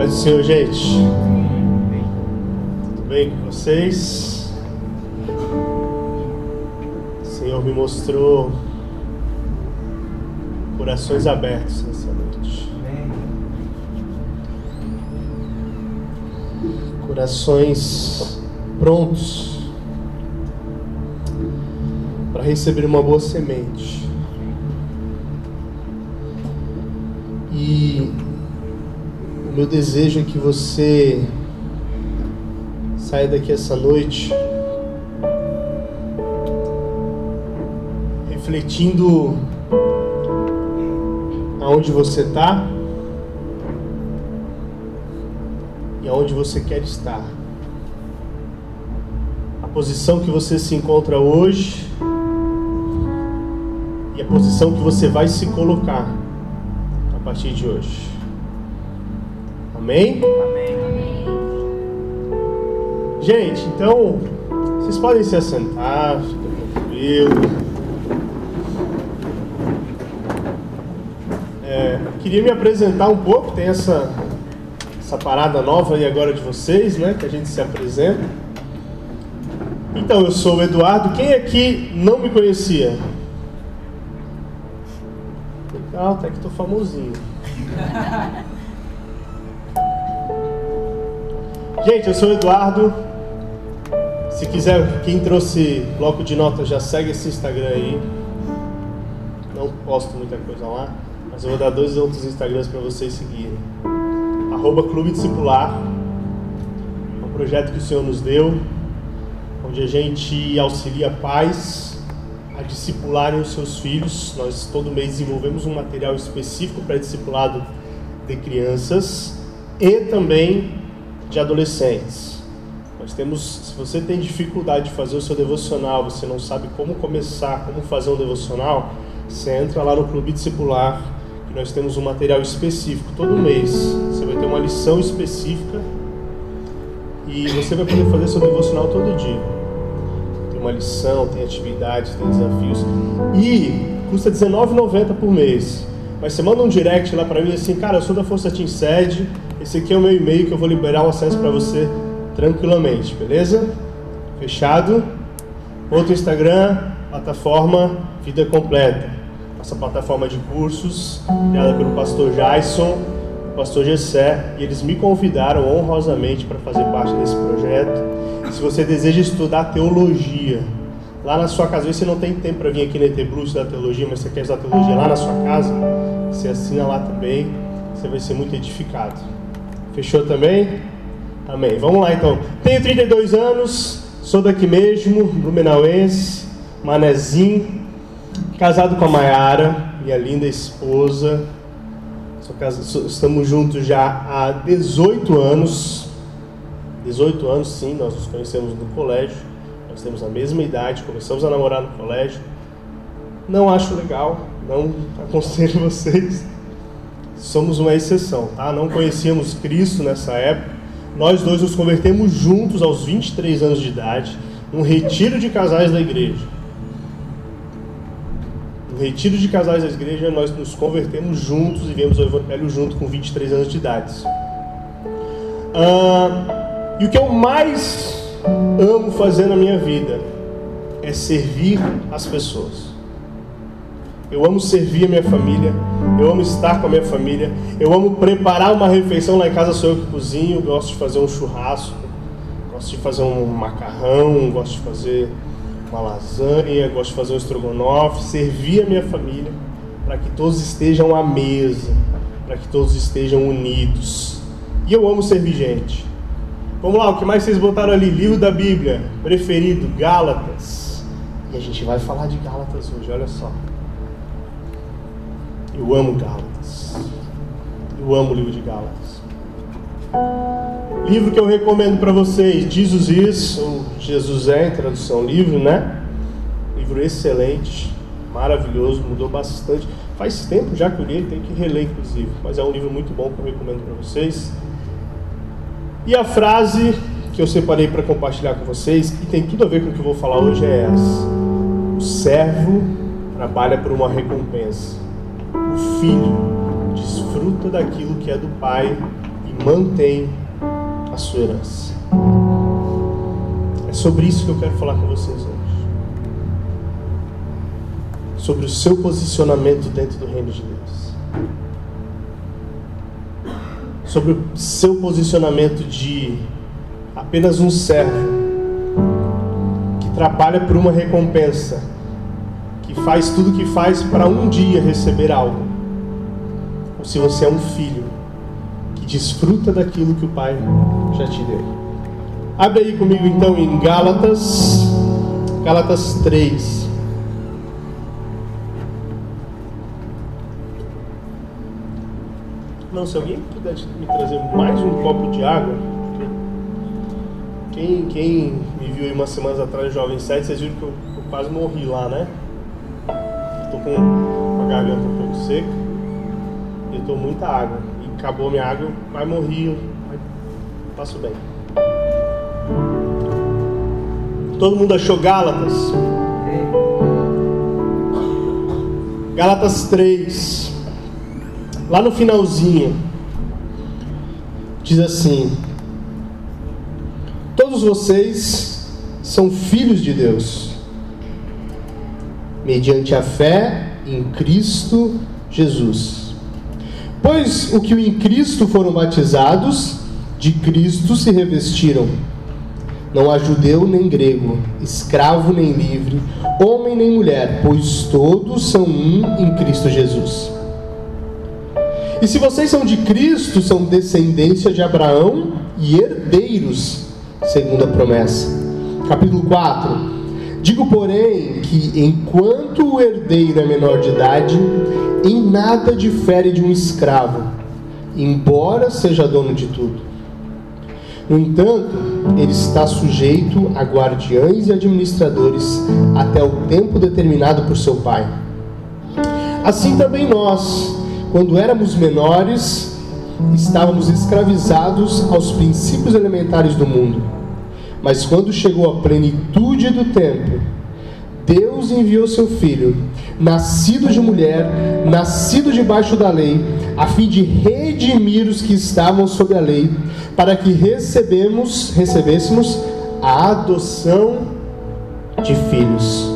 Paz do Senhor, gente. Tudo bem com vocês? O Senhor me mostrou corações abertos nessa noite. Corações prontos para receber uma boa semente. E meu desejo é que você saia daqui essa noite refletindo aonde você está e aonde você quer estar. A posição que você se encontra hoje e a posição que você vai se colocar a partir de hoje. Amém? Amém. Gente, então, vocês podem se assentar, fica tranquilo. É, queria me apresentar um pouco, tem essa, essa parada nova aí agora de vocês, né? Que a gente se apresenta. Então, eu sou o Eduardo. Quem aqui não me conhecia? Legal, até que tô famosinho. Gente, eu sou o Eduardo. Se quiser, quem trouxe bloco de notas já segue esse Instagram aí. Não posto muita coisa lá, mas eu vou dar dois outros Instagrams para vocês seguirem. Arroba Clube Discipular. É um projeto que o Senhor nos deu, onde a gente auxilia pais a discipularem os seus filhos. Nós todo mês desenvolvemos um material específico para discipulado de crianças e também de adolescentes. Nós temos, se você tem dificuldade de fazer o seu devocional, você não sabe como começar, como fazer um devocional, você entra lá no Clube Discipular, que nós temos um material específico todo mês. Você vai ter uma lição específica e você vai poder fazer seu devocional todo dia. Tem uma lição, tem atividades, tem desafios e custa R$19,90 por mês. Mas você manda um direct lá para mim assim, cara, eu sou da Força Team Sede, esse aqui é o meu e-mail que eu vou liberar o acesso para você tranquilamente, beleza? Fechado? Outro Instagram, plataforma Vida Completa. Nossa plataforma de cursos, criada pelo pastor Jason, pastor Gessé, e eles me convidaram honrosamente para fazer parte desse projeto. Se você deseja estudar teologia, lá na sua casa, você não tem tempo para vir aqui na ET Blue estudar teologia, mas você quer estudar teologia lá na sua casa, você assina lá também, você vai ser muito edificado. Fechou também? Amém. Vamos lá então. Tenho 32 anos, sou daqui mesmo, Blumenauense, Manezinho, casado com a Maiara, minha linda esposa. Estamos juntos já há 18 anos. 18 anos, sim, nós nos conhecemos no colégio. Nós temos a mesma idade, começamos a namorar no colégio. Não acho legal, não aconselho vocês somos uma exceção, tá? Não conhecíamos Cristo nessa época. Nós dois nos convertemos juntos aos 23 anos de idade, num retiro de casais da igreja. No retiro de casais da igreja, nós nos convertemos juntos e viemos ao Evangelho junto com 23 anos de idade. E o que eu mais amo fazer na minha vida é servir as pessoas. Eu amo servir a minha família. Eu amo estar com a minha família. Eu amo preparar uma refeição lá em casa, sou eu que cozinho. Gosto de fazer um churrasco. Gosto de fazer um macarrão. Gosto de fazer uma lasanha. Gosto de fazer um estrogonofe. Servir a minha família para que todos estejam à mesa. Para que todos estejam unidos. E eu amo servir gente. Vamos lá, o que mais vocês botaram ali? Livro da Bíblia, preferido, Gálatas. E a gente vai falar de Gálatas hoje, olha só. Eu amo Gálatas. Eu amo o livro de Gálatas. Livro que eu recomendo para vocês, Jesus Is, ou Jesus é, tradução livro, né? Livro excelente, maravilhoso, mudou bastante. Faz tempo já que eu li, tem que reler inclusive, mas é um livro muito bom que eu recomendo para vocês. E a frase que eu separei para compartilhar com vocês, e tem tudo a ver com o que eu vou falar hoje, é essa: O servo trabalha por uma recompensa o filho desfruta daquilo que é do pai e mantém a sua herança. É sobre isso que eu quero falar com vocês hoje. Sobre o seu posicionamento dentro do reino de Deus. Sobre o seu posicionamento de apenas um servo que trabalha por uma recompensa, que faz tudo o que faz para um dia receber algo. Ou se você é um filho que desfruta daquilo que o Pai já te deu. Abre aí comigo então em Gálatas, Gálatas 3. Não, se alguém puder me trazer mais um copo de água. Quem, quem me viu aí umas semanas atrás Jovem 7, vocês viram que eu, eu quase morri lá, né? Com a garganta um pouco seca e eu tô muita água. E acabou minha água, mas morri, mas passo bem. Todo mundo achou Gálatas? Gálatas 3. Lá no finalzinho. Diz assim: Todos vocês são filhos de Deus, mediante a fé em Cristo Jesus. Pois o que em Cristo foram batizados, de Cristo se revestiram. Não há judeu nem grego, escravo nem livre, homem nem mulher, pois todos são um em Cristo Jesus. E se vocês são de Cristo, são descendência de Abraão e herdeiros, segundo a promessa. Capítulo 4. Digo, porém, que enquanto o herdeiro é menor de idade, em nada difere de um escravo, embora seja dono de tudo no entanto, ele está sujeito a guardiães e administradores até o tempo determinado por seu pai. Assim também nós, quando éramos menores, estávamos escravizados aos princípios elementares do mundo. Mas quando chegou a plenitude do tempo, Deus enviou seu filho, nascido de mulher, nascido debaixo da lei, a fim de redimir os que estavam sob a lei, para que recebemos, recebêssemos a adoção de filhos.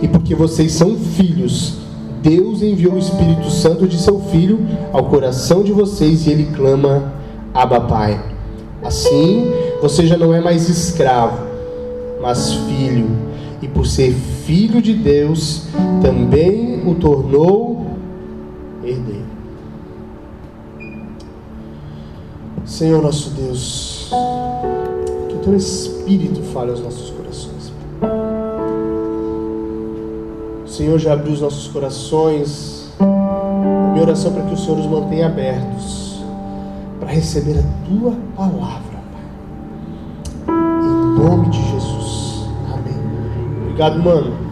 E porque vocês são filhos, Deus enviou o Espírito Santo de seu Filho ao coração de vocês e ele clama: Abba, Pai. Assim, você já não é mais escravo, mas filho. E por ser filho de Deus, também o tornou herdeiro. Senhor nosso Deus, que o teu Espírito fale aos nossos corações. O Senhor já abriu os nossos corações. A minha oração é para que o Senhor os mantenha abertos receber a tua palavra, Pai. Em nome de Jesus. Amém. Obrigado, mano.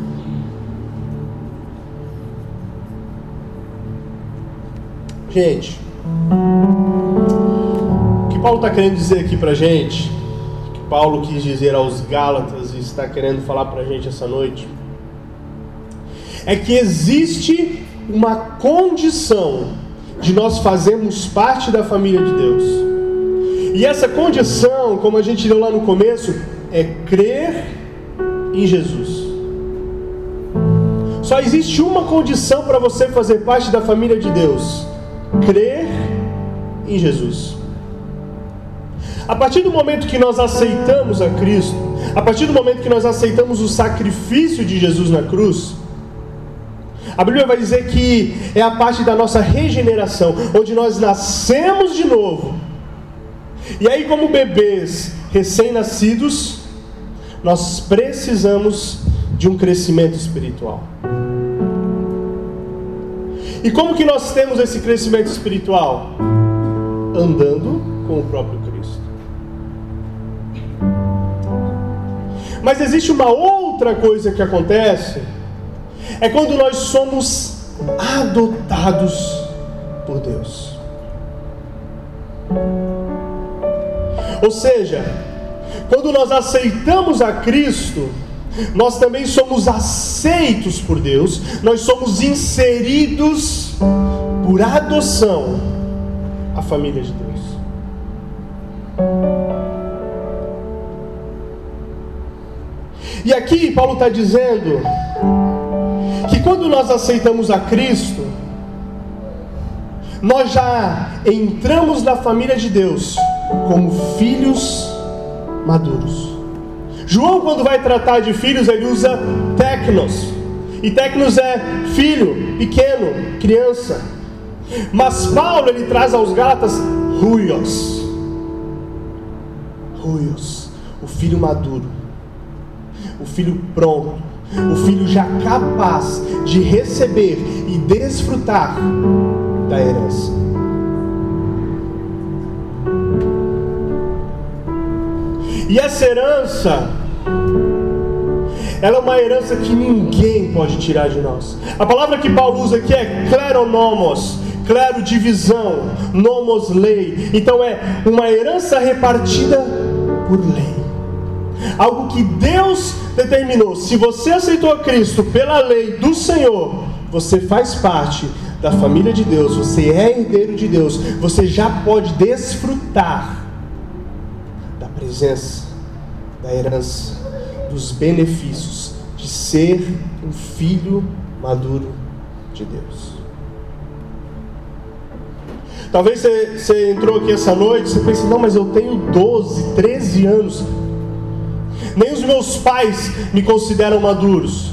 Gente, Paulo está querendo dizer aqui para gente, que Paulo quis dizer aos Gálatas e está querendo falar para gente essa noite, é que existe uma condição de nós fazermos parte da família de Deus. E essa condição, como a gente leu lá no começo, é crer em Jesus. Só existe uma condição para você fazer parte da família de Deus: crer em Jesus. A partir do momento que nós aceitamos a Cristo, a partir do momento que nós aceitamos o sacrifício de Jesus na cruz, a Bíblia vai dizer que é a parte da nossa regeneração, onde nós nascemos de novo. E aí, como bebês recém-nascidos, nós precisamos de um crescimento espiritual. E como que nós temos esse crescimento espiritual? Andando com o próprio Cristo. Mas existe uma outra coisa que acontece, é quando nós somos adotados por Deus. Ou seja, quando nós aceitamos a Cristo, nós também somos aceitos por Deus, nós somos inseridos por adoção à família de Deus. E aqui Paulo está dizendo que quando nós aceitamos a Cristo, nós já entramos na família de Deus como filhos maduros. João, quando vai tratar de filhos, ele usa tecnos. E tecnos é filho, pequeno, criança. Mas Paulo ele traz aos Gálatas ruios. Ruios, o filho maduro. O filho pronto, o filho já capaz de receber e desfrutar da herança. E essa herança, ela é uma herança que ninguém pode tirar de nós. A palavra que Paulo usa aqui é kleronomos, claro divisão, nomos lei. Então é uma herança repartida por lei. Algo que Deus determinou. Se você aceitou a Cristo pela lei do Senhor, você faz parte da família de Deus, você é herdeiro de Deus, você já pode desfrutar da presença, da herança, dos benefícios de ser um filho maduro de Deus. Talvez você, você entrou aqui essa noite você pense, não, mas eu tenho 12, 13 anos. Nem os meus pais me consideram maduros.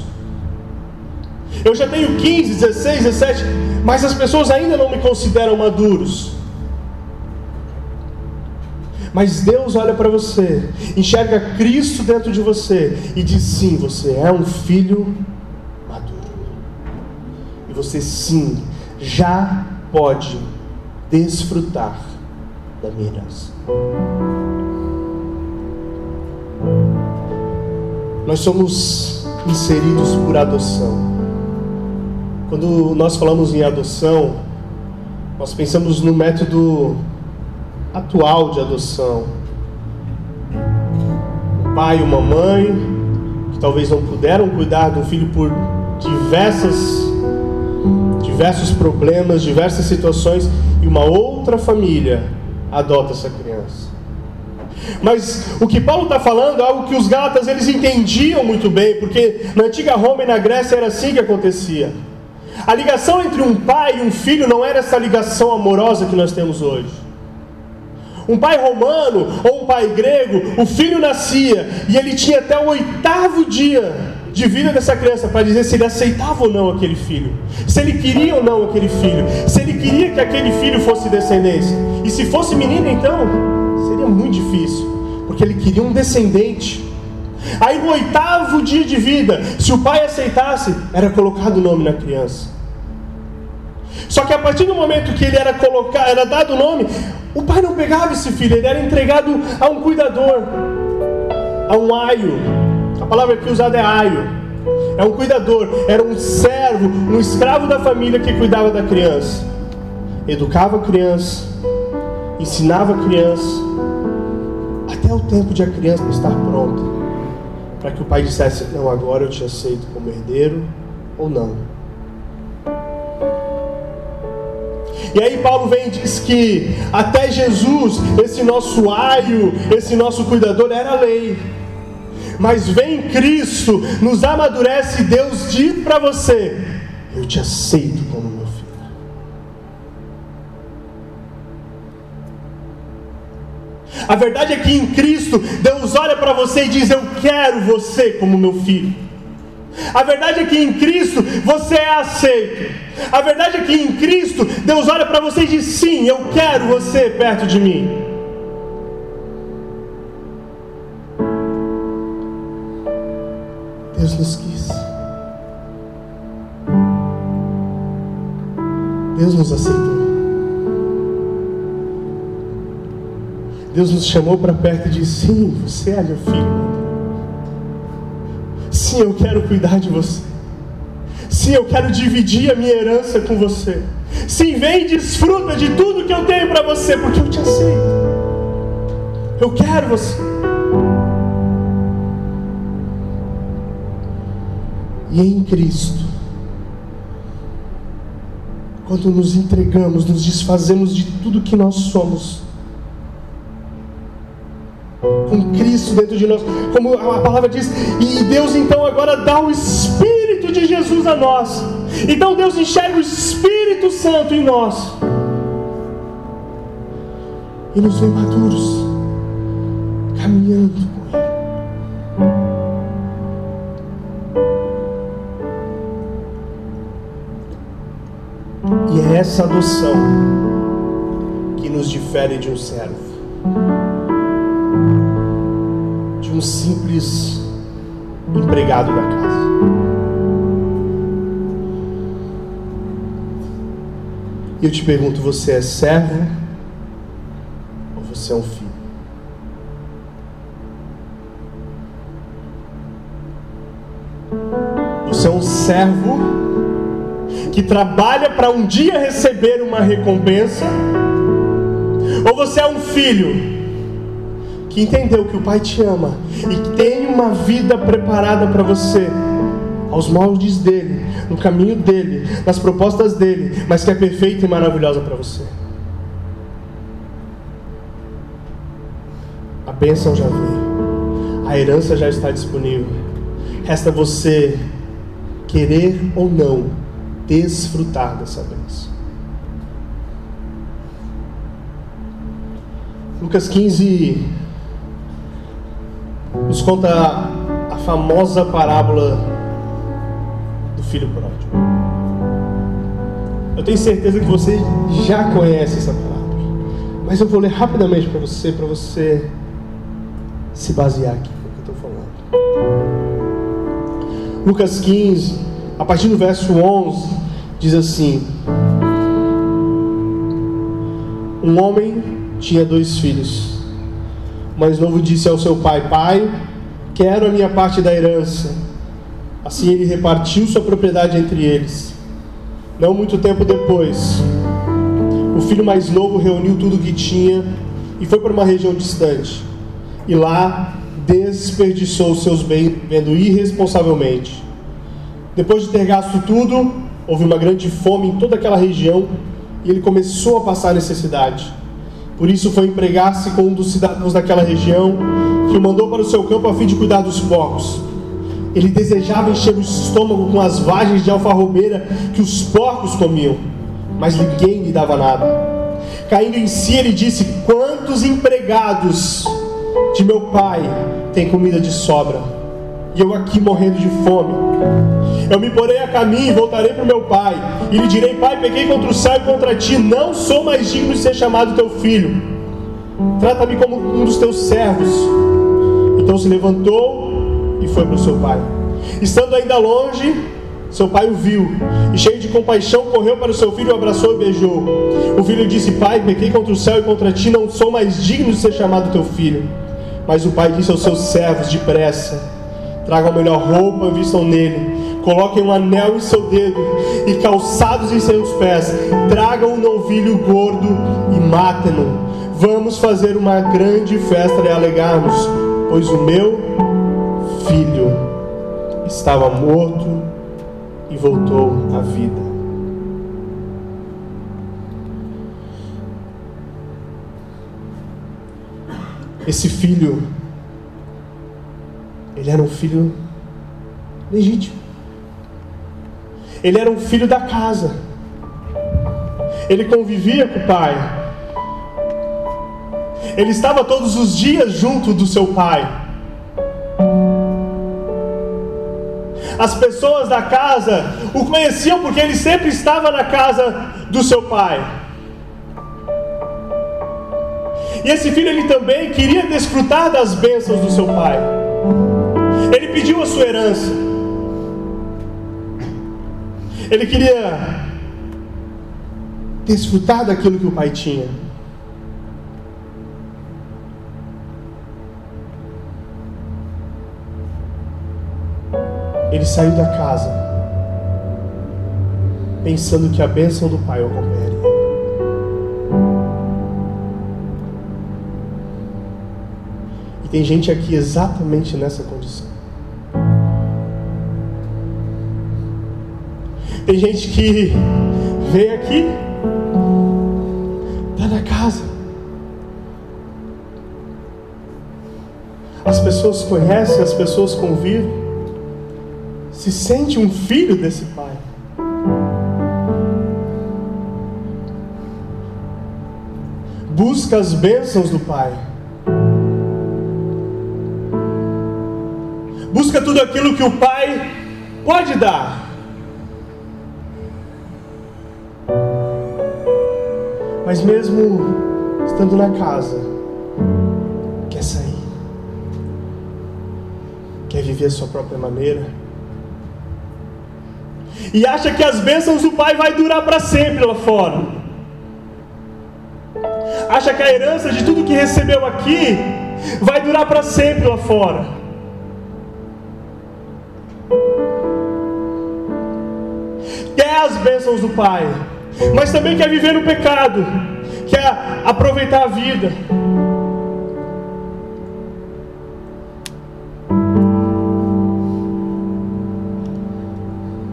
Eu já tenho 15, 16, 17, mas as pessoas ainda não me consideram maduros. Mas Deus olha para você, enxerga Cristo dentro de você e diz: sim, você é um filho maduro. E você, sim, já pode desfrutar da minha herança. Nós somos inseridos por adoção. Quando nós falamos em adoção, nós pensamos no método atual de adoção. Um pai e uma mãe que talvez não puderam cuidar do filho por diversas diversos problemas, diversas situações e uma outra família adota essa criança. Mas o que Paulo está falando é algo que os Gálatas eles entendiam muito bem, porque na antiga Roma e na Grécia era assim que acontecia. A ligação entre um pai e um filho não era essa ligação amorosa que nós temos hoje. Um pai romano ou um pai grego, o filho nascia e ele tinha até o oitavo dia de vida dessa criança para dizer se ele aceitava ou não aquele filho, se ele queria ou não aquele filho, se ele queria que aquele filho fosse descendência. E se fosse menino, então seria muito difícil, porque ele queria um descendente. Aí no oitavo dia de vida, se o pai aceitasse, era colocado o nome na criança. Só que a partir do momento que ele era colocado, era dado o nome, o pai não pegava esse filho, ele era entregado a um cuidador, a um aio. A palavra aqui usada é aio. É um cuidador, era um servo, um escravo da família que cuidava da criança. Educava a criança, ensinava a criança, até o tempo de a criança estar pronta para que o pai dissesse: Não, agora eu te aceito como herdeiro ou não. E aí Paulo vem e diz que até Jesus, esse nosso aio, esse nosso cuidador, era lei. Mas vem Cristo, nos amadurece, Deus diz para você: Eu te aceito como A verdade é que em Cristo, Deus olha para você e diz: Eu quero você como meu filho. A verdade é que em Cristo você é aceito. A verdade é que em Cristo Deus olha para você e diz: Sim, eu quero você perto de mim. Deus nos quis. Deus nos aceitou. Deus nos chamou para perto e disse: Sim, você é meu filho. Sim, eu quero cuidar de você. Sim, eu quero dividir a minha herança com você. Sim, vem e desfruta de tudo que eu tenho para você, porque eu te aceito. Eu quero você. E em Cristo, quando nos entregamos, nos desfazemos de tudo que nós somos, com Cristo dentro de nós, como a palavra diz, e Deus então agora dá o Espírito de Jesus a nós. Então Deus enxerga o Espírito Santo em nós e nos vê maduros, caminhando com Ele. E é essa adoção que nos difere de um servo um simples empregado da casa. E eu te pergunto: você é servo ou você é um filho? Você é um servo que trabalha para um dia receber uma recompensa? Ou você é um filho que entendeu que o Pai te ama e que tem uma vida preparada para você, aos moldes dele, no caminho dele, nas propostas dele, mas que é perfeita e maravilhosa para você. A bênção já veio, a herança já está disponível, resta você querer ou não desfrutar dessa bênção. Lucas 15 nos conta a famosa parábola do filho pródigo. Eu tenho certeza que você já conhece essa parábola, mas eu vou ler rapidamente para você, para você se basear aqui no que eu estou falando. Lucas 15, a partir do verso 11, diz assim: Um homem tinha dois filhos mais novo disse ao seu pai: Pai, quero a minha parte da herança. Assim ele repartiu sua propriedade entre eles. Não muito tempo depois, o filho mais novo reuniu tudo o que tinha e foi para uma região distante. E lá desperdiçou seus bens vivendo irresponsavelmente. Depois de ter gasto tudo, houve uma grande fome em toda aquela região e ele começou a passar necessidade. Por isso foi empregar-se com um dos cidadãos daquela região, que o mandou para o seu campo a fim de cuidar dos porcos. Ele desejava encher o estômago com as vagens de alfarrobeira que os porcos comiam, mas ninguém lhe dava nada. Caindo em si, ele disse: Quantos empregados de meu pai têm comida de sobra? E eu aqui morrendo de fome. Eu me porei a caminho e voltarei para o meu pai. E lhe direi: Pai, peguei contra o céu e contra ti. Não sou mais digno de ser chamado teu filho. Trata-me como um dos teus servos. Então se levantou e foi para o seu pai. Estando ainda longe, seu pai o viu e, cheio de compaixão, correu para o seu filho, o abraçou e beijou. O filho disse: Pai, pequei contra o céu e contra ti, não sou mais digno de ser chamado teu filho. Mas o pai disse aos seus servos: Depressa, tragam a melhor roupa, vistam nele coloquem um anel em seu dedo e calçados em seus pés, tragam um novilho gordo e matem-no. Vamos fazer uma grande festa e alegarmos, pois o meu filho estava morto e voltou à vida. Esse filho, ele era um filho legítimo. Ele era um filho da casa. Ele convivia com o pai. Ele estava todos os dias junto do seu pai. As pessoas da casa o conheciam porque ele sempre estava na casa do seu pai. E esse filho ele também queria desfrutar das bênçãos do seu pai. Ele pediu a sua herança. Ele queria desfrutar daquilo que o pai tinha. Ele saiu da casa pensando que a bênção do pai o acompanharia. E tem gente aqui exatamente nessa condição. Tem gente que vem aqui, está na casa, as pessoas conhecem, as pessoas convivem, se sente um filho desse pai. Busca as bênçãos do pai. Busca tudo aquilo que o pai pode dar. Mas mesmo estando na casa, quer sair, quer viver a sua própria maneira, e acha que as bênçãos do Pai vai durar para sempre lá fora. Acha que a herança de tudo que recebeu aqui vai durar para sempre lá fora. Quer as bênçãos do Pai, mas também quer viver no pecado, quer aproveitar a vida.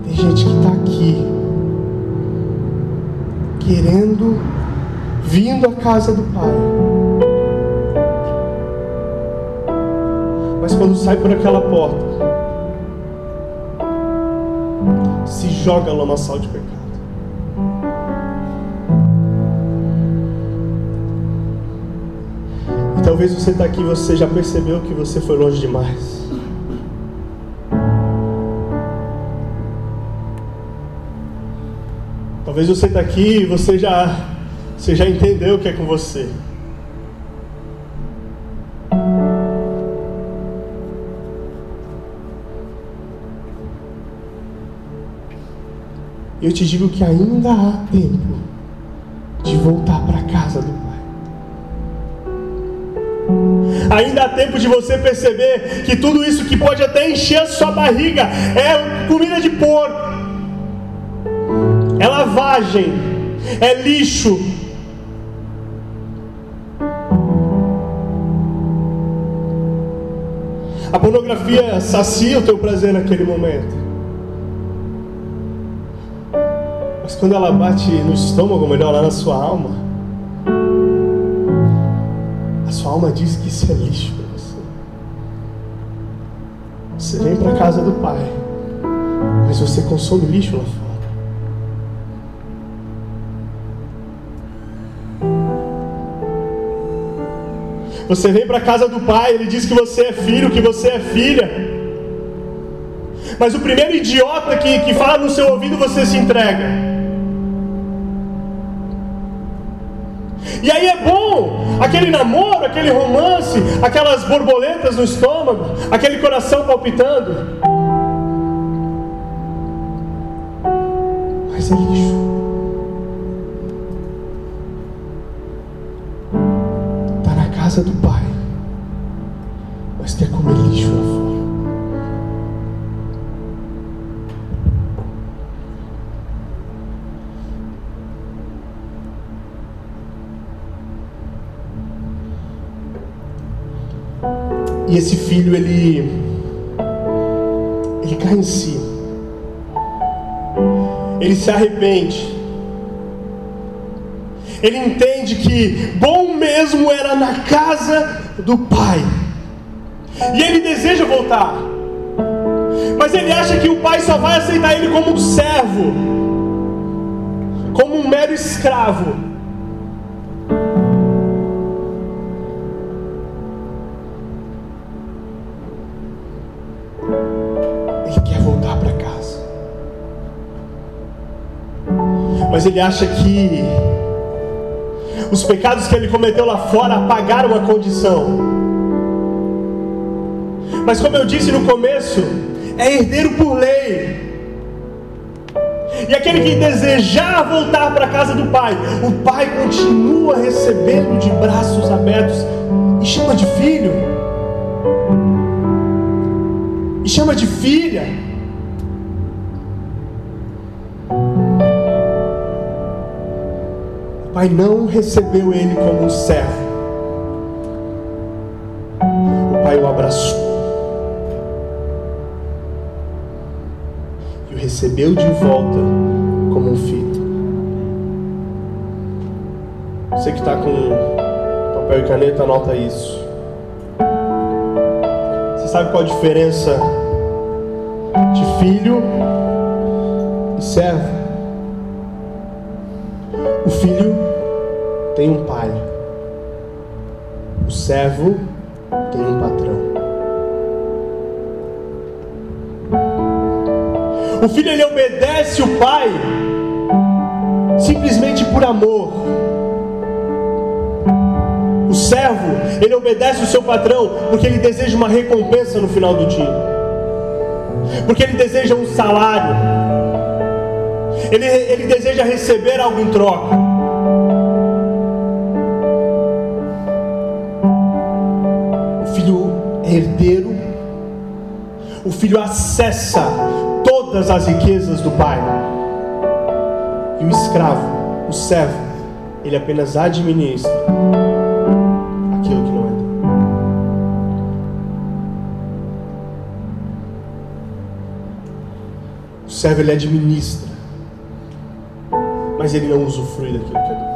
Tem gente que está aqui, querendo, vindo à casa do Pai, mas quando sai por aquela porta, se joga lamaçal de pecado. Talvez você está aqui e você já percebeu que você foi longe demais. Talvez você está aqui e você já, você já entendeu o que é com você. Eu te digo que ainda há tempo de voltar para a casa do. Ainda há tempo de você perceber que tudo isso que pode até encher a sua barriga é comida de porco, é lavagem, é lixo. A pornografia sacia o teu prazer naquele momento. Mas quando ela bate no estômago, melhor lá na sua alma, sua alma diz que isso é lixo para você. Você vem para a casa do Pai, mas você consome lixo lá fora. Você vem para a casa do Pai, Ele diz que você é filho, que você é filha. Mas o primeiro idiota que, que fala no seu ouvido, você se entrega. E aí é bom aquele namoro, aquele romance, aquelas borboletas no estômago, aquele coração palpitando. Mas é lixo. Está na casa do pai, mas quer comer lixo lá fora. E esse filho, ele, ele cai em si. Ele se arrepende. Ele entende que bom mesmo era na casa do pai. E ele deseja voltar. Mas ele acha que o pai só vai aceitar ele como um servo, como um mero escravo. Ele acha que os pecados que ele cometeu lá fora apagaram a condição. Mas como eu disse no começo, é herdeiro por lei. E aquele que desejar voltar para a casa do pai, o pai continua recebendo de braços abertos e chama de filho. E chama de filha. Pai não recebeu ele como um servo. O pai o abraçou e o recebeu de volta como um filho. Você que está com papel e caneta, anota isso. sabe qual a diferença de filho e servo? O filho tem um pai, o servo tem um patrão. O filho ele obedece o pai simplesmente por amor. O servo, ele obedece o seu patrão porque ele deseja uma recompensa no final do dia. Porque ele deseja um salário. Ele, ele deseja receber algo em troca. Herdeiro. O filho acessa todas as riquezas do pai. E o escravo, o servo, ele apenas administra aquilo que não é dele. O servo ele administra, mas ele não usufrui daquilo que é do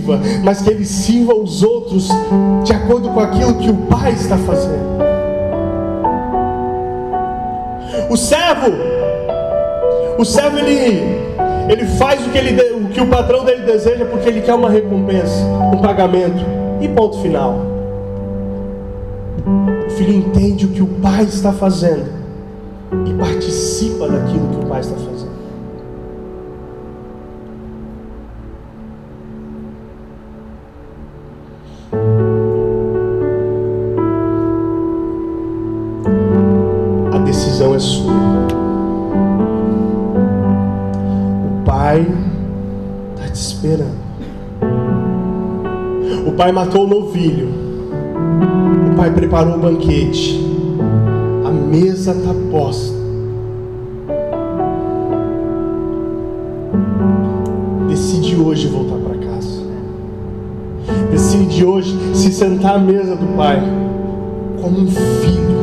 sirva, mas que ele sirva os outros de acordo com aquilo que o pai está fazendo. O servo, o servo ele, ele faz o que, ele, o que o patrão dele deseja porque ele quer uma recompensa, um pagamento e ponto final. O filho entende o que o pai está fazendo e participa daquilo que o pai está fazendo. Te esperando. O pai matou o novilho. O pai preparou o banquete. A mesa está posta. Decide hoje voltar para casa. Decide hoje se sentar à mesa do pai como um filho,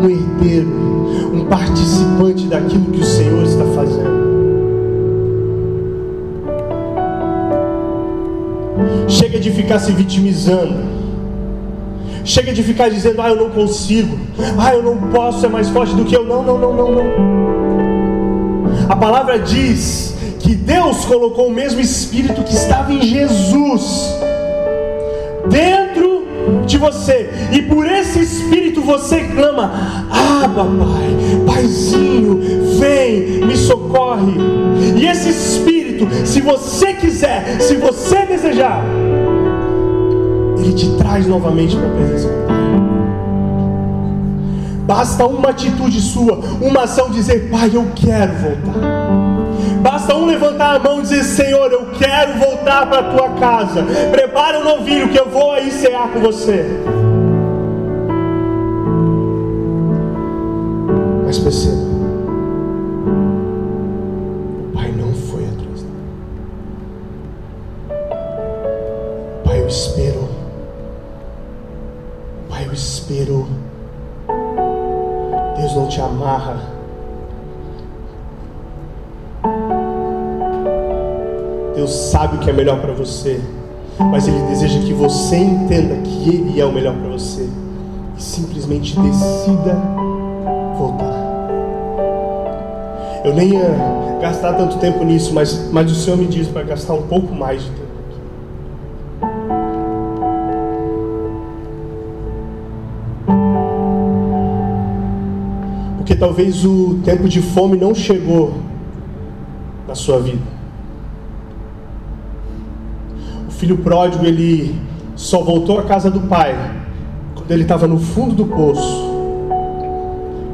um herdeiro, um participante daquilo que o Senhor está fazendo. Chega de ficar se vitimizando. Chega de ficar dizendo, ah, eu não consigo, ah, eu não posso, é mais forte do que eu. Não, não, não, não, não. A palavra diz que Deus colocou o mesmo Espírito que estava em Jesus dentro de você, e por esse Espírito você clama: Abba, Pai, Paizinho, vem, me socorre. E esse Espírito, se você quiser, se você desejar, ele te traz novamente para a presença do Pai. Basta uma atitude sua, uma ação dizer: Pai, eu quero voltar. Basta um levantar a mão e dizer: Senhor, eu quero voltar para a tua casa. Prepara o novilho que eu vou aí cear com você. Mas perceba, que é melhor para você, mas Ele deseja que você entenda que Ele é o melhor para você e simplesmente decida voltar. Eu nem ia gastar tanto tempo nisso, mas, mas o Senhor me diz para gastar um pouco mais de tempo aqui. Porque talvez o tempo de fome não chegou na sua vida filho pródigo ele só voltou à casa do pai quando ele estava no fundo do poço.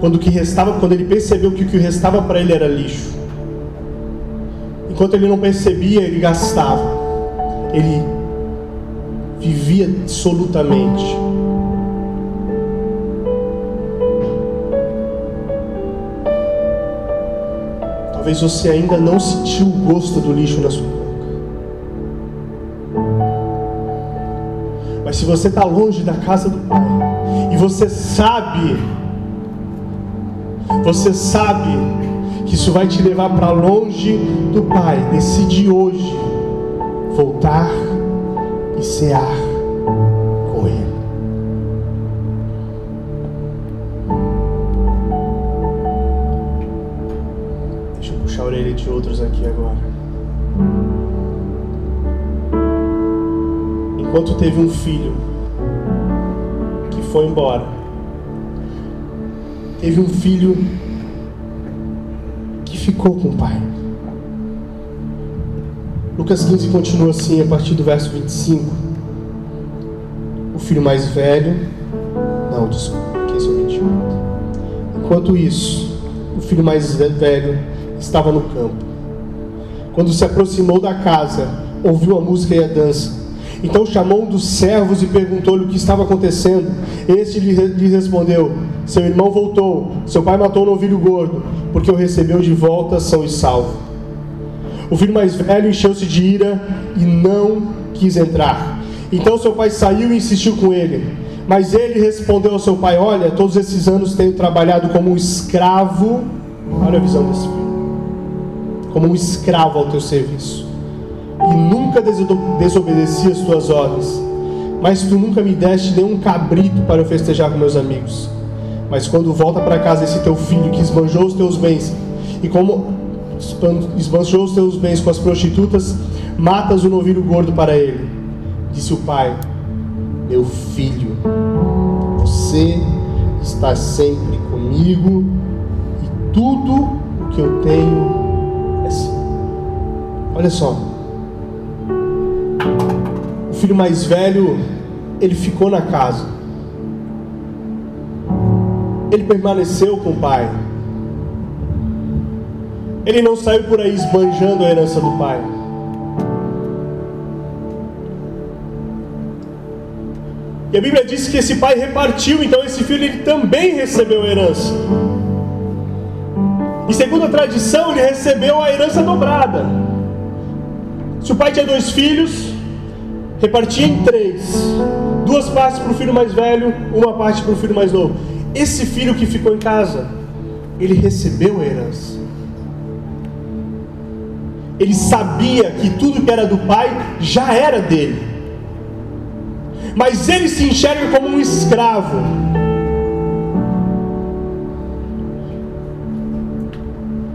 Quando que restava, quando ele percebeu que o que restava para ele era lixo. Enquanto ele não percebia, ele gastava. Ele vivia absolutamente. Talvez você ainda não sentiu o gosto do lixo na sua Mas se você está longe da casa do Pai, e você sabe, você sabe que isso vai te levar para longe do Pai, decide hoje voltar e cear Enquanto teve um filho que foi embora, teve um filho que ficou com o pai. Lucas 15 continua assim a partir do verso 25. O filho mais velho. Não, desculpa, que esse é o 28. Enquanto isso, o filho mais velho estava no campo. Quando se aproximou da casa, ouviu a música e a dança. Então chamou um dos servos e perguntou-lhe o que estava acontecendo. Este lhe respondeu: Seu irmão voltou, seu pai matou o novilho gordo, porque o recebeu de volta são e salvo. O filho mais velho encheu-se de ira e não quis entrar. Então seu pai saiu e insistiu com ele. Mas ele respondeu ao seu pai: Olha, todos esses anos tenho trabalhado como um escravo. Olha a visão desse filho. Como um escravo ao teu serviço. E nunca desobedeci as tuas ordens. Mas tu nunca me deste nenhum cabrito para eu festejar com meus amigos. Mas quando volta para casa esse teu filho que esbanjou os teus bens, e como esbanjou os teus bens com as prostitutas, matas o novilho gordo para ele. Disse o pai: Meu filho, você está sempre comigo e tudo o que eu tenho é seu. Olha só. Filho mais velho, ele ficou na casa. Ele permaneceu com o pai. Ele não saiu por aí esbanjando a herança do pai. E a Bíblia diz que esse pai repartiu, então esse filho ele também recebeu a herança. E segundo a tradição, ele recebeu a herança dobrada. Se o pai tinha dois filhos, repartia em três: duas partes para o filho mais velho, uma parte para o filho mais novo. Esse filho que ficou em casa, ele recebeu a herança. Ele sabia que tudo que era do pai já era dele. Mas ele se enxerga como um escravo.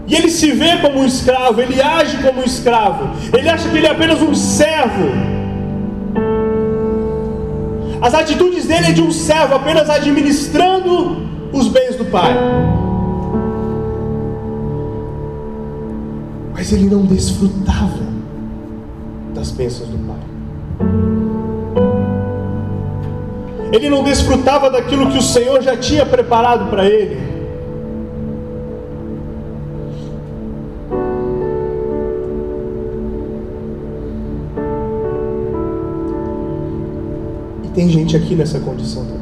E ele se vê como um escravo, ele age como um escravo. Ele acha que ele é apenas um servo. As atitudes dele é de um servo, apenas administrando os bens do pai. Mas ele não desfrutava das bênçãos do Pai. Ele não desfrutava daquilo que o Senhor já tinha preparado para ele. Tem gente aqui nessa condição também.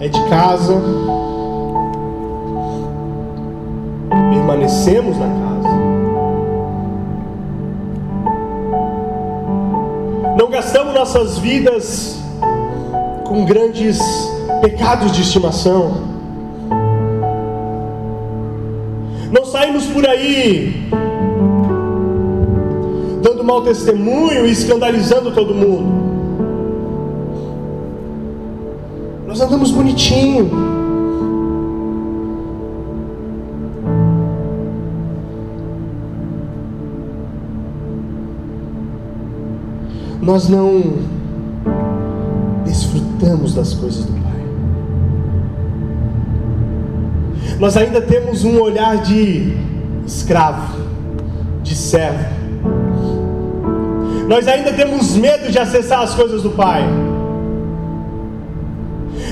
É de casa, permanecemos na casa. Não gastamos nossas vidas com grandes pecados de estimação. Não saímos por aí mau testemunho e escandalizando todo mundo. Nós andamos bonitinho. nós não desfrutamos das coisas do Pai. Nós ainda temos um olhar de escravo, de servo. Nós ainda temos medo de acessar as coisas do Pai.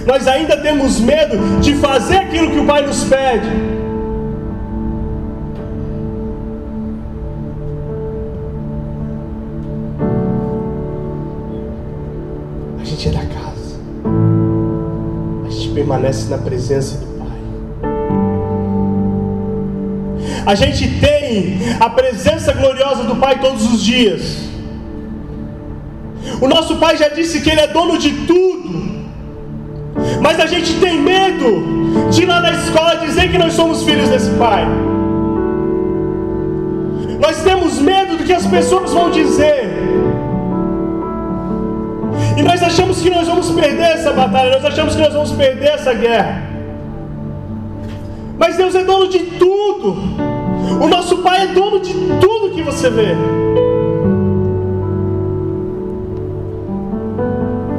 Nós ainda temos medo de fazer aquilo que o Pai nos pede. A gente é da casa. A gente permanece na presença do Pai. A gente tem a presença gloriosa do Pai todos os dias. O nosso Pai já disse que Ele é dono de tudo. Mas a gente tem medo de ir lá na escola dizer que nós somos filhos desse Pai. Nós temos medo do que as pessoas vão dizer. E nós achamos que nós vamos perder essa batalha, nós achamos que nós vamos perder essa guerra. Mas Deus é dono de tudo. O nosso Pai é dono de tudo que você vê.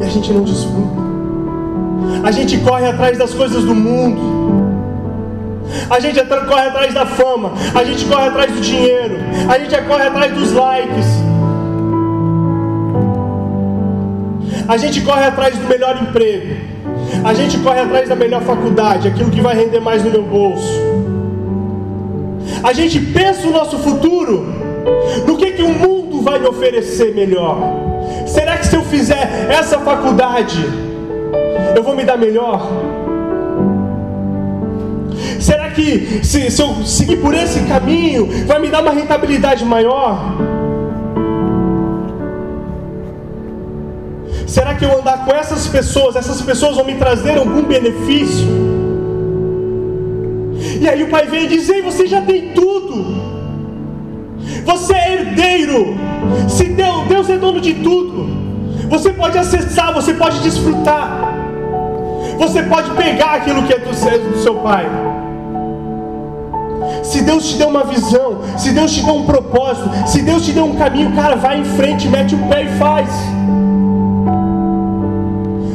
A gente não desfruta. A gente corre atrás das coisas do mundo. A gente corre atrás da fama. A gente corre atrás do dinheiro. A gente corre atrás dos likes. A gente corre atrás do melhor emprego. A gente corre atrás da melhor faculdade, aquilo que vai render mais no meu bolso. A gente pensa o nosso futuro, no que, que o mundo vai me oferecer melhor. Será que se eu fizer essa faculdade, eu vou me dar melhor? Será que se, se eu seguir por esse caminho, vai me dar uma rentabilidade maior? Será que eu andar com essas pessoas, essas pessoas vão me trazer algum benefício? E aí o pai vem e diz: Ei, você já tem tudo. Você é herdeiro. Se Deus, Deus é dono de tudo, você pode acessar, você pode desfrutar. Você pode pegar aquilo que é do seu, do seu pai. Se Deus te deu uma visão, se Deus te deu um propósito, se Deus te deu um caminho, cara, vai em frente, mete o pé e faz.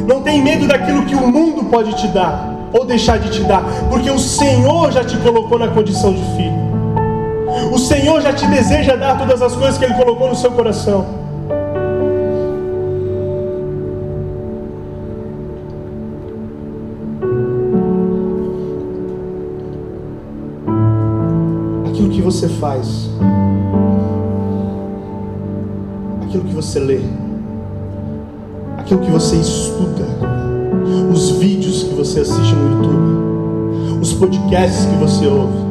Não tem medo daquilo que o mundo pode te dar ou deixar de te dar, porque o Senhor já te colocou na condição de filho. O Senhor já te deseja dar todas as coisas que Ele colocou no seu coração. Aquilo que você faz, aquilo que você lê, aquilo que você estuda, os vídeos que você assiste no YouTube, os podcasts que você ouve,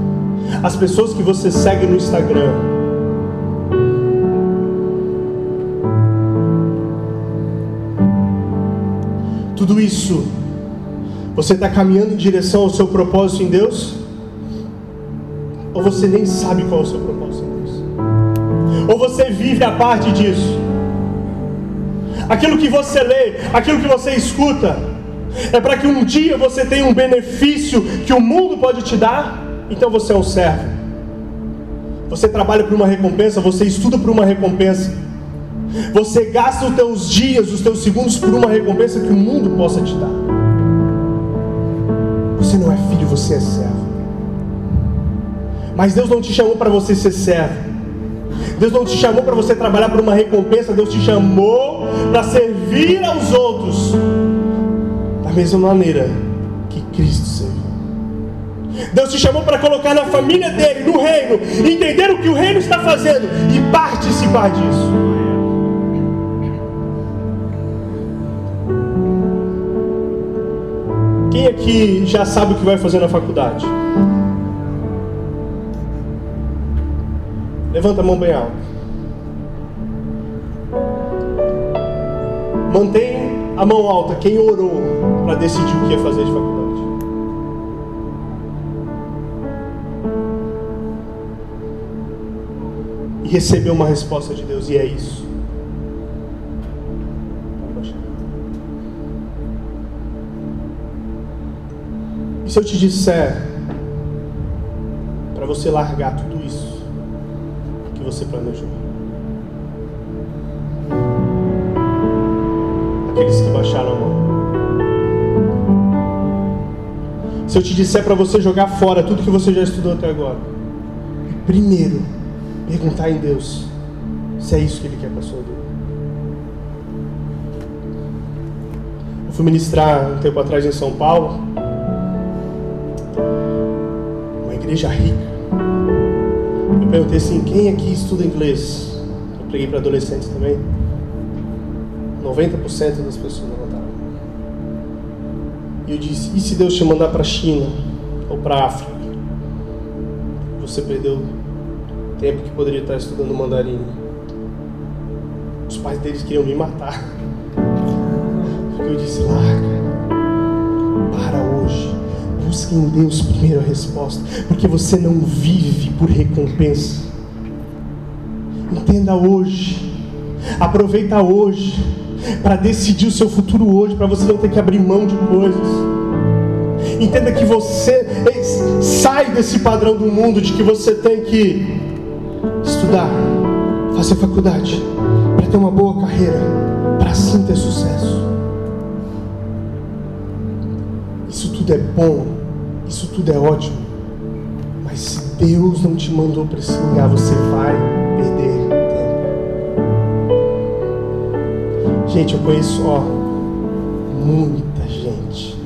as pessoas que você segue no Instagram. Tudo isso, você está caminhando em direção ao seu propósito em Deus? Ou você nem sabe qual é o seu propósito em Deus? Ou você vive a parte disso? aquilo que você lê, aquilo que você escuta, é para que um dia você tenha um benefício que o mundo pode te dar, então você é um servo. Você trabalha por uma recompensa, você estuda por uma recompensa. Você gasta os teus dias, os teus segundos por uma recompensa que o mundo possa te dar. Você não é filho, você é servo. Mas Deus não te chamou para você ser servo. Deus não te chamou para você trabalhar por uma recompensa, Deus te chamou para servir aos outros da mesma maneira que Cristo serviu. Deus te chamou para colocar na família dele, no reino, entender o que o reino está fazendo e participar disso. Quem aqui já sabe o que vai fazer na faculdade? Levanta a mão bem alto. Mantém a mão alta quem orou para decidir o que ia fazer de faculdade. Recebeu uma resposta de Deus, e é isso. E se eu te disser para você largar tudo isso? você planejou. Aqueles que baixaram a mão. Se eu te disser para você jogar fora tudo que você já estudou até agora, primeiro perguntar em Deus se é isso que Ele quer para a sua vida. Eu fui ministrar um tempo atrás em São Paulo, uma igreja rica eu perguntei assim: quem aqui estuda inglês? Eu preguei para adolescentes também. 90% das pessoas levantaram. E eu disse: e se Deus te mandar para a China ou para a África? você perdeu tempo que poderia estar estudando mandarim. Os pais deles queriam me matar. Porque eu disse, larga. Para hoje. Busque em Deus primeiro a resposta. Porque você não vive por recompensa. Entenda hoje. Aproveita hoje. Para decidir o seu futuro hoje. Para você não ter que abrir mão de coisas. Entenda que você sai desse padrão do mundo de que você tem que estudar, fazer faculdade, para ter uma boa carreira, para assim ter sucesso. Isso tudo é bom, isso tudo é ótimo, mas se Deus não te mandou para esse lugar, você vai perder tempo. Gente, eu conheço, ó, muita gente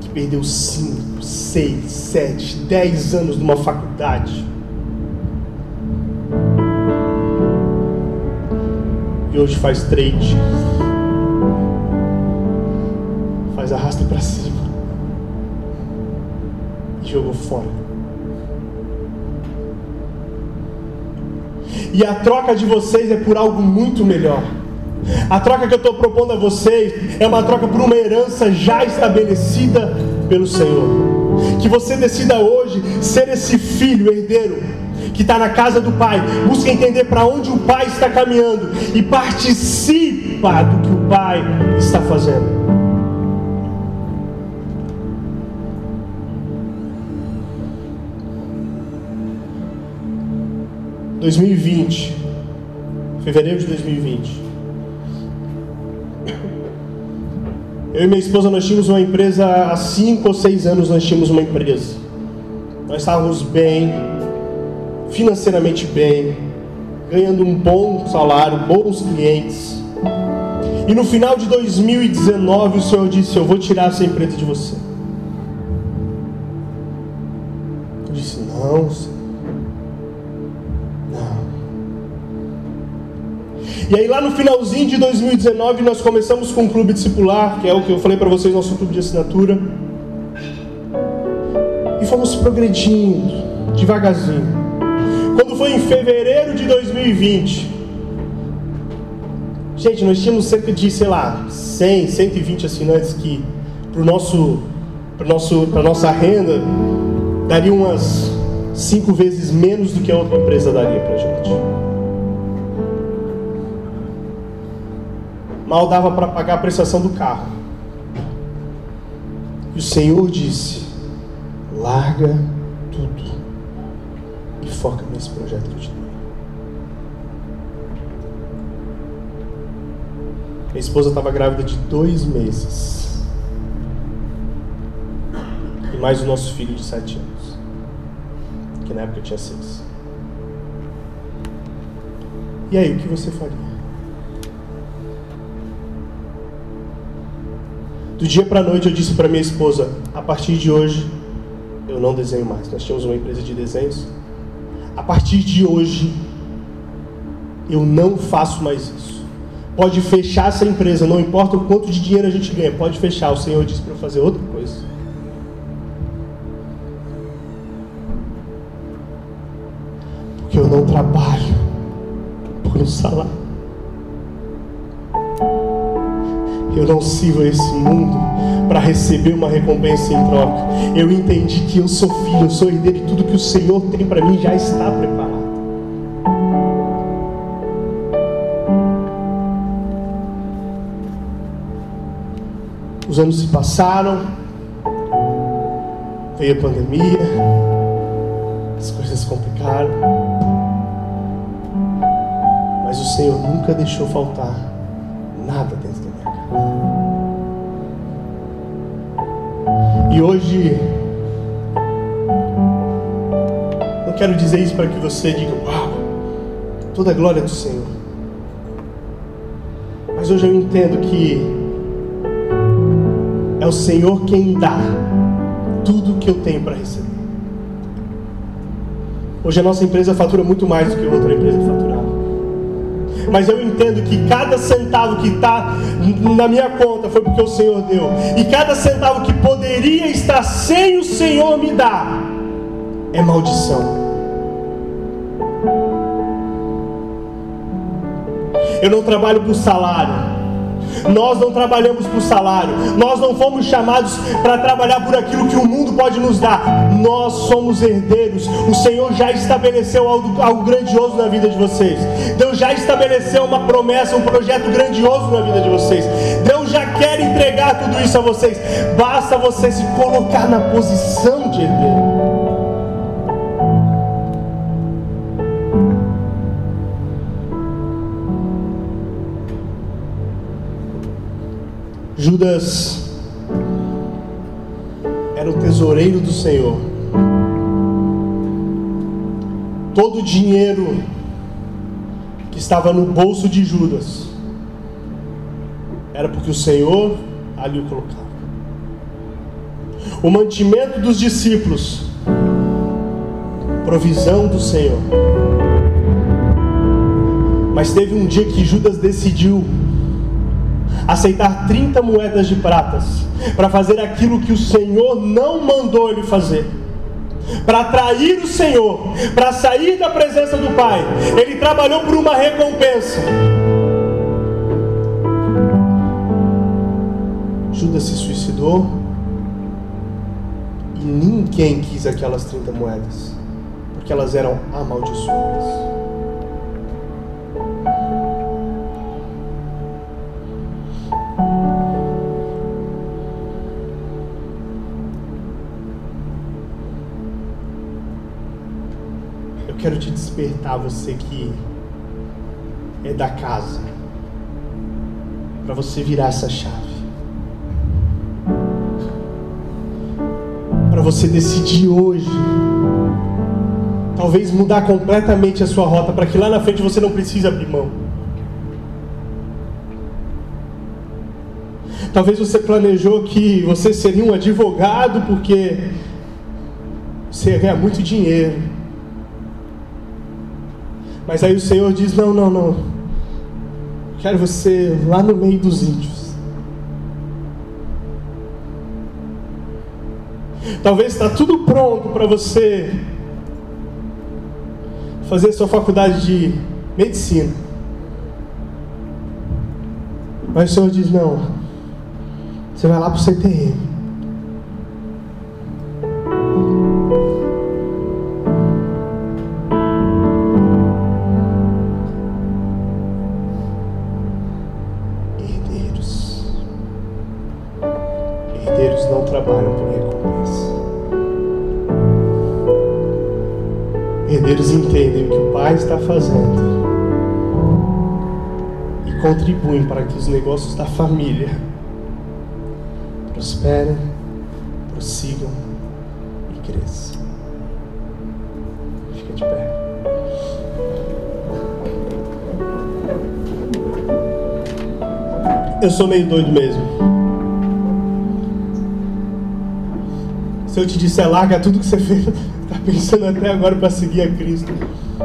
que perdeu 5, 6, 7, 10 anos numa faculdade e hoje faz trade. Faz arrasta para cima. E jogou fora. E a troca de vocês é por algo muito melhor. A troca que eu estou propondo a vocês é uma troca por uma herança já estabelecida pelo Senhor. Que você decida hoje ser esse filho herdeiro que está na casa do Pai, busca entender para onde o Pai está caminhando e participa do que o Pai está fazendo. Dois mil e vinte, fevereiro de 2020. Eu e minha esposa nós tínhamos uma empresa há cinco ou seis anos nós tínhamos uma empresa. Nós estávamos bem, financeiramente bem, ganhando um bom salário, bons clientes. E no final de 2019 o Senhor disse: Eu vou tirar essa empresa de você. Eu disse: Não, Senhor. E aí lá no finalzinho de 2019 nós começamos com o clube discipular, que é o que eu falei para vocês, nosso clube de assinatura. E fomos progredindo devagarzinho quando foi em fevereiro de 2020. Gente, nós tínhamos cerca de, sei lá, 100, 120 assinantes que, para nosso, para nosso, para nossa renda, daria umas cinco vezes menos do que a outra empresa daria para gente. Mal dava para pagar a prestação do carro. E o Senhor disse: larga foca nesse projeto que eu te dei. Minha esposa estava grávida de dois meses. E mais o nosso filho de sete anos. Que na época tinha seis. E aí, o que você faria? Do dia para noite eu disse para minha esposa: a partir de hoje eu não desenho mais. Nós tínhamos uma empresa de desenhos a partir de hoje, eu não faço mais isso. Pode fechar essa empresa, não importa o quanto de dinheiro a gente ganha, pode fechar. O Senhor disse para eu fazer outra coisa. Porque eu não trabalho por um salário. Eu não sirvo esse mundo para receber uma recompensa em troca. Eu entendi que eu sou filho, eu sou herdeiro e tudo que o Senhor tem para mim já está preparado. Os anos se passaram, veio a pandemia, as coisas se complicaram, mas o Senhor nunca deixou faltar E hoje, não quero dizer isso para que você diga, uau, toda a glória do Senhor. Mas hoje eu entendo que é o Senhor quem dá tudo que eu tenho para receber. Hoje a nossa empresa fatura muito mais do que outra empresa faturava mas eu entendo que cada centavo que está na minha conta foi porque o Senhor deu, e cada centavo que poderia estar sem o Senhor me dar, é maldição. Eu não trabalho por salário. Nós não trabalhamos por salário. Nós não fomos chamados para trabalhar por aquilo que o mundo pode nos dar. Nós somos herdeiros. O Senhor já estabeleceu algo, algo grandioso na vida de vocês. Deus já estabeleceu uma promessa, um projeto grandioso na vida de vocês. Deus já quer entregar tudo isso a vocês. Basta você se colocar na posição de herdeiro. Judas era o tesoureiro do Senhor. Todo o dinheiro que estava no bolso de Judas era porque o Senhor ali o colocava. O mantimento dos discípulos, provisão do Senhor. Mas teve um dia que Judas decidiu aceitar 30 moedas de pratas para fazer aquilo que o Senhor não mandou ele fazer. Para atrair o Senhor, para sair da presença do Pai, ele trabalhou por uma recompensa. Judas se suicidou e ninguém quis aquelas 30 moedas, porque elas eram amaldiçoadas. Despertar, você que é da casa, para você virar essa chave. Para você decidir hoje, talvez mudar completamente a sua rota, para que lá na frente você não precise abrir mão. Talvez você planejou que você seria um advogado porque você ia ganhar muito dinheiro. Mas aí o Senhor diz: Não, não, não. Quero você lá no meio dos índios. Talvez está tudo pronto para você fazer sua faculdade de medicina. Mas o Senhor diz: Não. Você vai lá para o CTM. Contribuem para que os negócios da família prosperem, prossigam e cresçam. Fica de pé. Eu sou meio doido mesmo. Se eu te disser, larga tudo que você fez, tá pensando até agora para seguir a Cristo.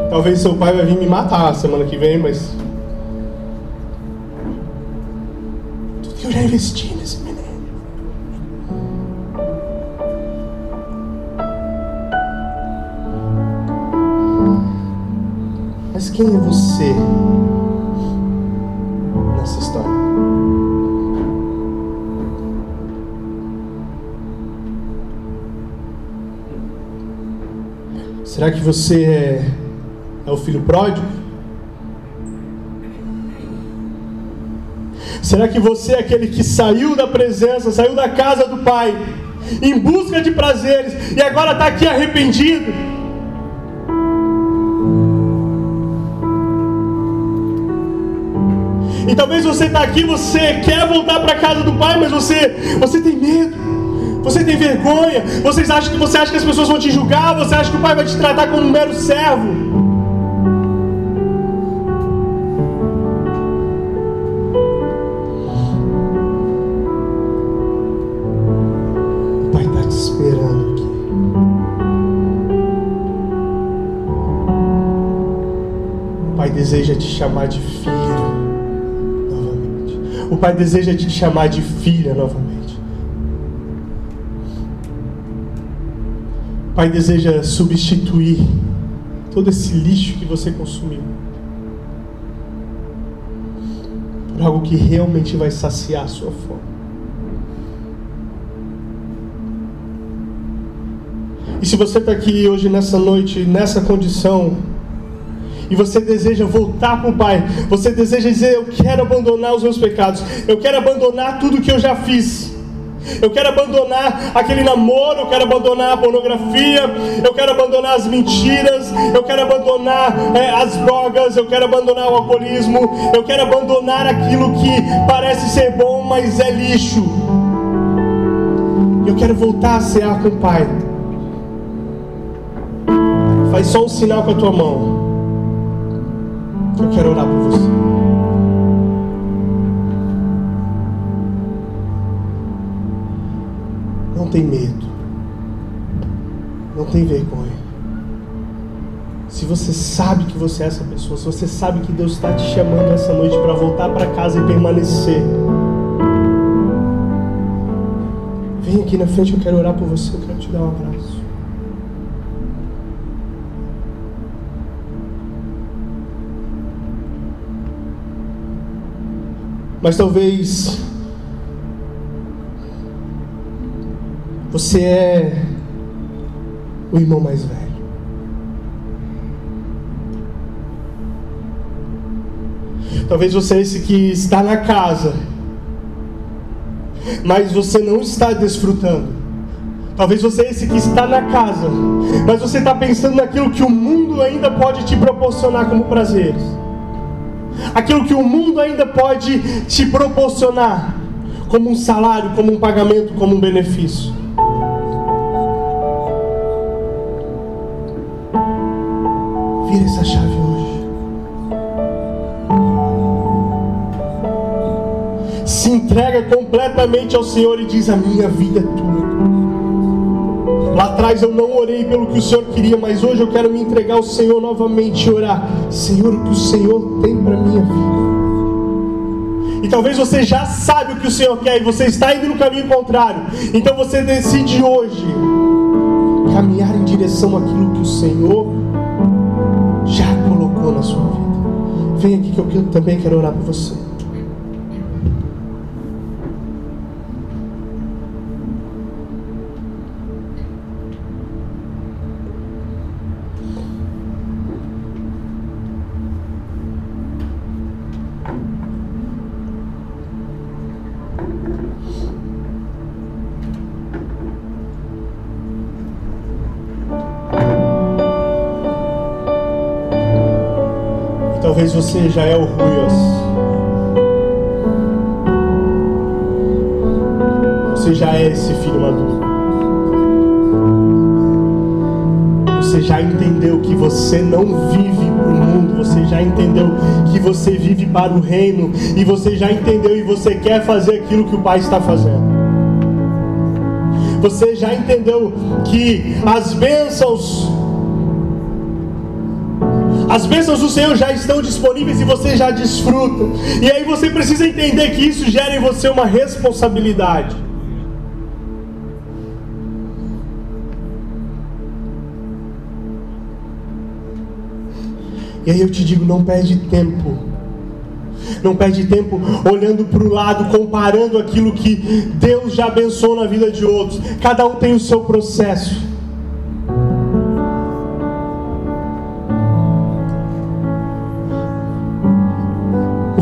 Talvez seu pai vai vir me matar semana que vem, mas. Eu já investi nesse menino. Mas quem é você nessa história? Será que você é é o filho pródigo? Será que você é aquele que saiu da presença, saiu da casa do Pai, em busca de prazeres, e agora está aqui arrependido? E talvez você está aqui, você quer voltar para a casa do Pai, mas você, você tem medo. Você tem vergonha, você acha, que, você acha que as pessoas vão te julgar, você acha que o Pai vai te tratar como um mero servo. Te chamar de filho novamente. O Pai deseja te chamar de filha novamente. Pai deseja substituir todo esse lixo que você consumiu por algo que realmente vai saciar a sua fome. E se você está aqui hoje, nessa noite, nessa condição, e você deseja voltar para o Pai, você deseja dizer: Eu quero abandonar os meus pecados, eu quero abandonar tudo que eu já fiz. Eu quero abandonar aquele namoro, eu quero abandonar a pornografia, eu quero abandonar as mentiras, eu quero abandonar é, as drogas, eu quero abandonar o alcoolismo, eu quero abandonar aquilo que parece ser bom, mas é lixo. Eu quero voltar a cear com o Pai. Faz só um sinal com a tua mão. Eu quero orar por você. Não tem medo. Não tem vergonha. Se você sabe que você é essa pessoa, se você sabe que Deus está te chamando essa noite para voltar para casa e permanecer, vem aqui na frente, eu quero orar por você, eu quero te dar um abraço. Mas talvez você é o irmão mais velho. Talvez você é esse que está na casa, mas você não está desfrutando. Talvez você é esse que está na casa, mas você está pensando naquilo que o mundo ainda pode te proporcionar como prazeres aquilo que o mundo ainda pode te proporcionar, como um salário, como um pagamento, como um benefício. Vira essa chave hoje. Se entrega completamente ao Senhor e diz: A minha vida é tua. Atrás eu não orei pelo que o Senhor queria, mas hoje eu quero me entregar ao Senhor novamente e orar. Senhor, o que o Senhor tem para minha vida. E talvez você já sabe o que o Senhor quer e você está indo no caminho contrário. Então você decide hoje caminhar em direção àquilo que o Senhor já colocou na sua vida. Vem aqui que eu também quero orar por você. Talvez você já é o Ruios. Você já é esse filho maduro. Você já entendeu que você não vive para o mundo, você já entendeu que você vive para o reino, e você já entendeu e você quer fazer aquilo que o Pai está fazendo. Você já entendeu que as bênçãos as bênçãos do Senhor já estão disponíveis e você já desfruta. E aí você precisa entender que isso gera em você uma responsabilidade. E aí eu te digo, não perde tempo. Não perde tempo olhando para o lado, comparando aquilo que Deus já abençoou na vida de outros. Cada um tem o seu processo.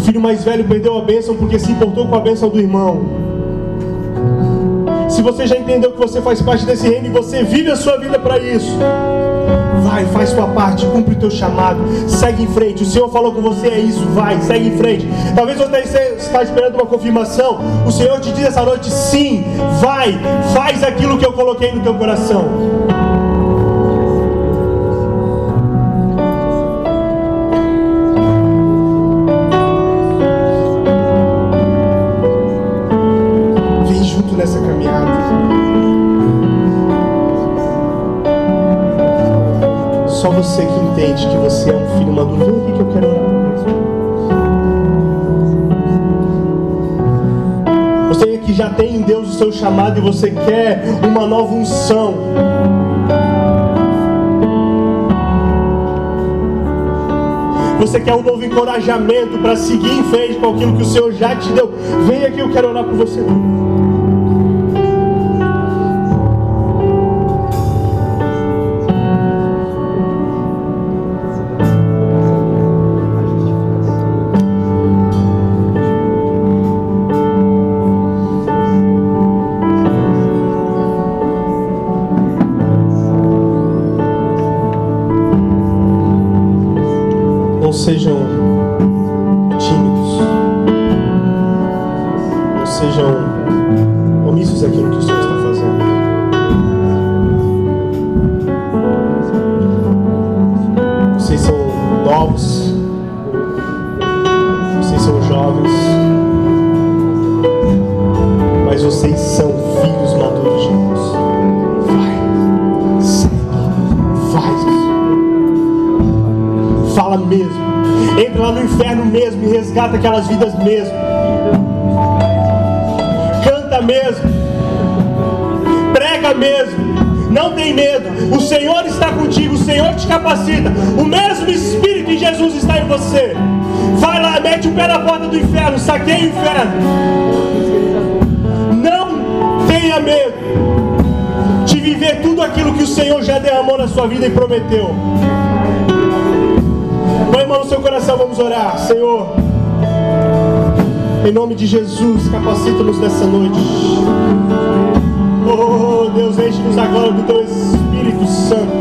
Filho mais velho perdeu a bênção porque se importou com a bênção do irmão. Se você já entendeu que você faz parte desse reino e você vive a sua vida para isso, vai, faz sua parte, cumpre o teu chamado, segue em frente. O Senhor falou com você, é isso, vai, segue em frente. Talvez você está esperando uma confirmação. O Senhor te diz essa noite, sim, vai, faz aquilo que eu coloquei no teu coração. caminhadas. Só você que entende que você é um filho maduro. Vem aqui que eu quero orar. Você que já tem em Deus o seu chamado e você quer uma nova unção. Você quer um novo encorajamento para seguir em frente com aquilo que o Senhor já te deu? Venha aqui, eu quero orar por você. Resgata aquelas vidas mesmo. Canta mesmo. Prega mesmo. Não tem medo. O Senhor está contigo. O Senhor te capacita. O mesmo Espírito de Jesus está em você. Vai lá, mete o pé na porta do inferno. Saqueia o inferno. Não tenha medo de viver tudo aquilo que o Senhor já derramou na sua vida e prometeu. Põe a mão no seu coração, vamos orar. Senhor, em nome de Jesus, capacita-nos nessa noite. Oh, Deus, enche-nos agora do teu Espírito Santo.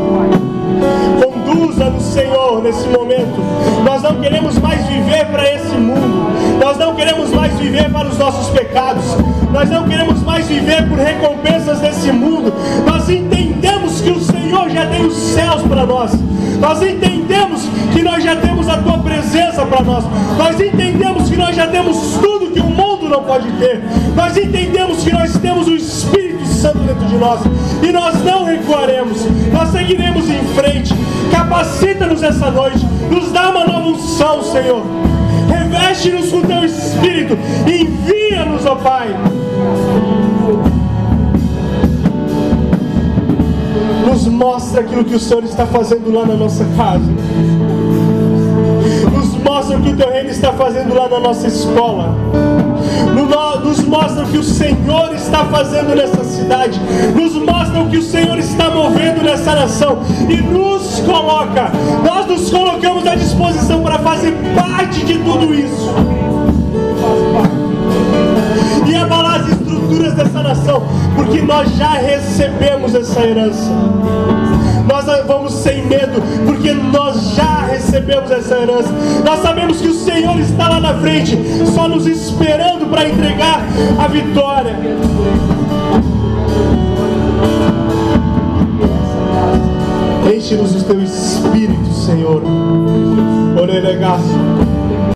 Conduza-nos, Senhor, nesse momento. Nós não queremos mais viver para esse mundo. Nós não queremos mais viver para os nossos pecados. Nós não queremos mais viver por recompensas desse mundo. Nós entendemos que o Senhor já tem os céus para nós. Nós entendemos nós já temos a tua presença para nós. Nós entendemos que nós já temos tudo que o mundo não pode ter. Nós entendemos que nós temos o Espírito Santo dentro de nós e nós não recuaremos. Nós seguiremos em frente. Capacita-nos essa noite. Nos dá uma nova unção, Senhor. Reveste-nos com teu Espírito. Envia-nos, ó Pai. Nos mostra aquilo que o Senhor está fazendo lá na nossa casa. Mostra o que o teu reino está fazendo lá na nossa escola. Nos mostra o que o Senhor está fazendo nessa cidade. Nos mostra o que o Senhor está movendo nessa nação. E nos coloca, nós nos colocamos à disposição para fazer parte de tudo isso. E abalar as estruturas dessa nação, porque nós já recebemos essa herança. Nós vamos sem medo, porque nós já recebemos essa herança. Nós sabemos que o Senhor está lá na frente, só nos esperando para entregar a vitória. Enche-nos do teu espírito, Senhor. Orelegaço.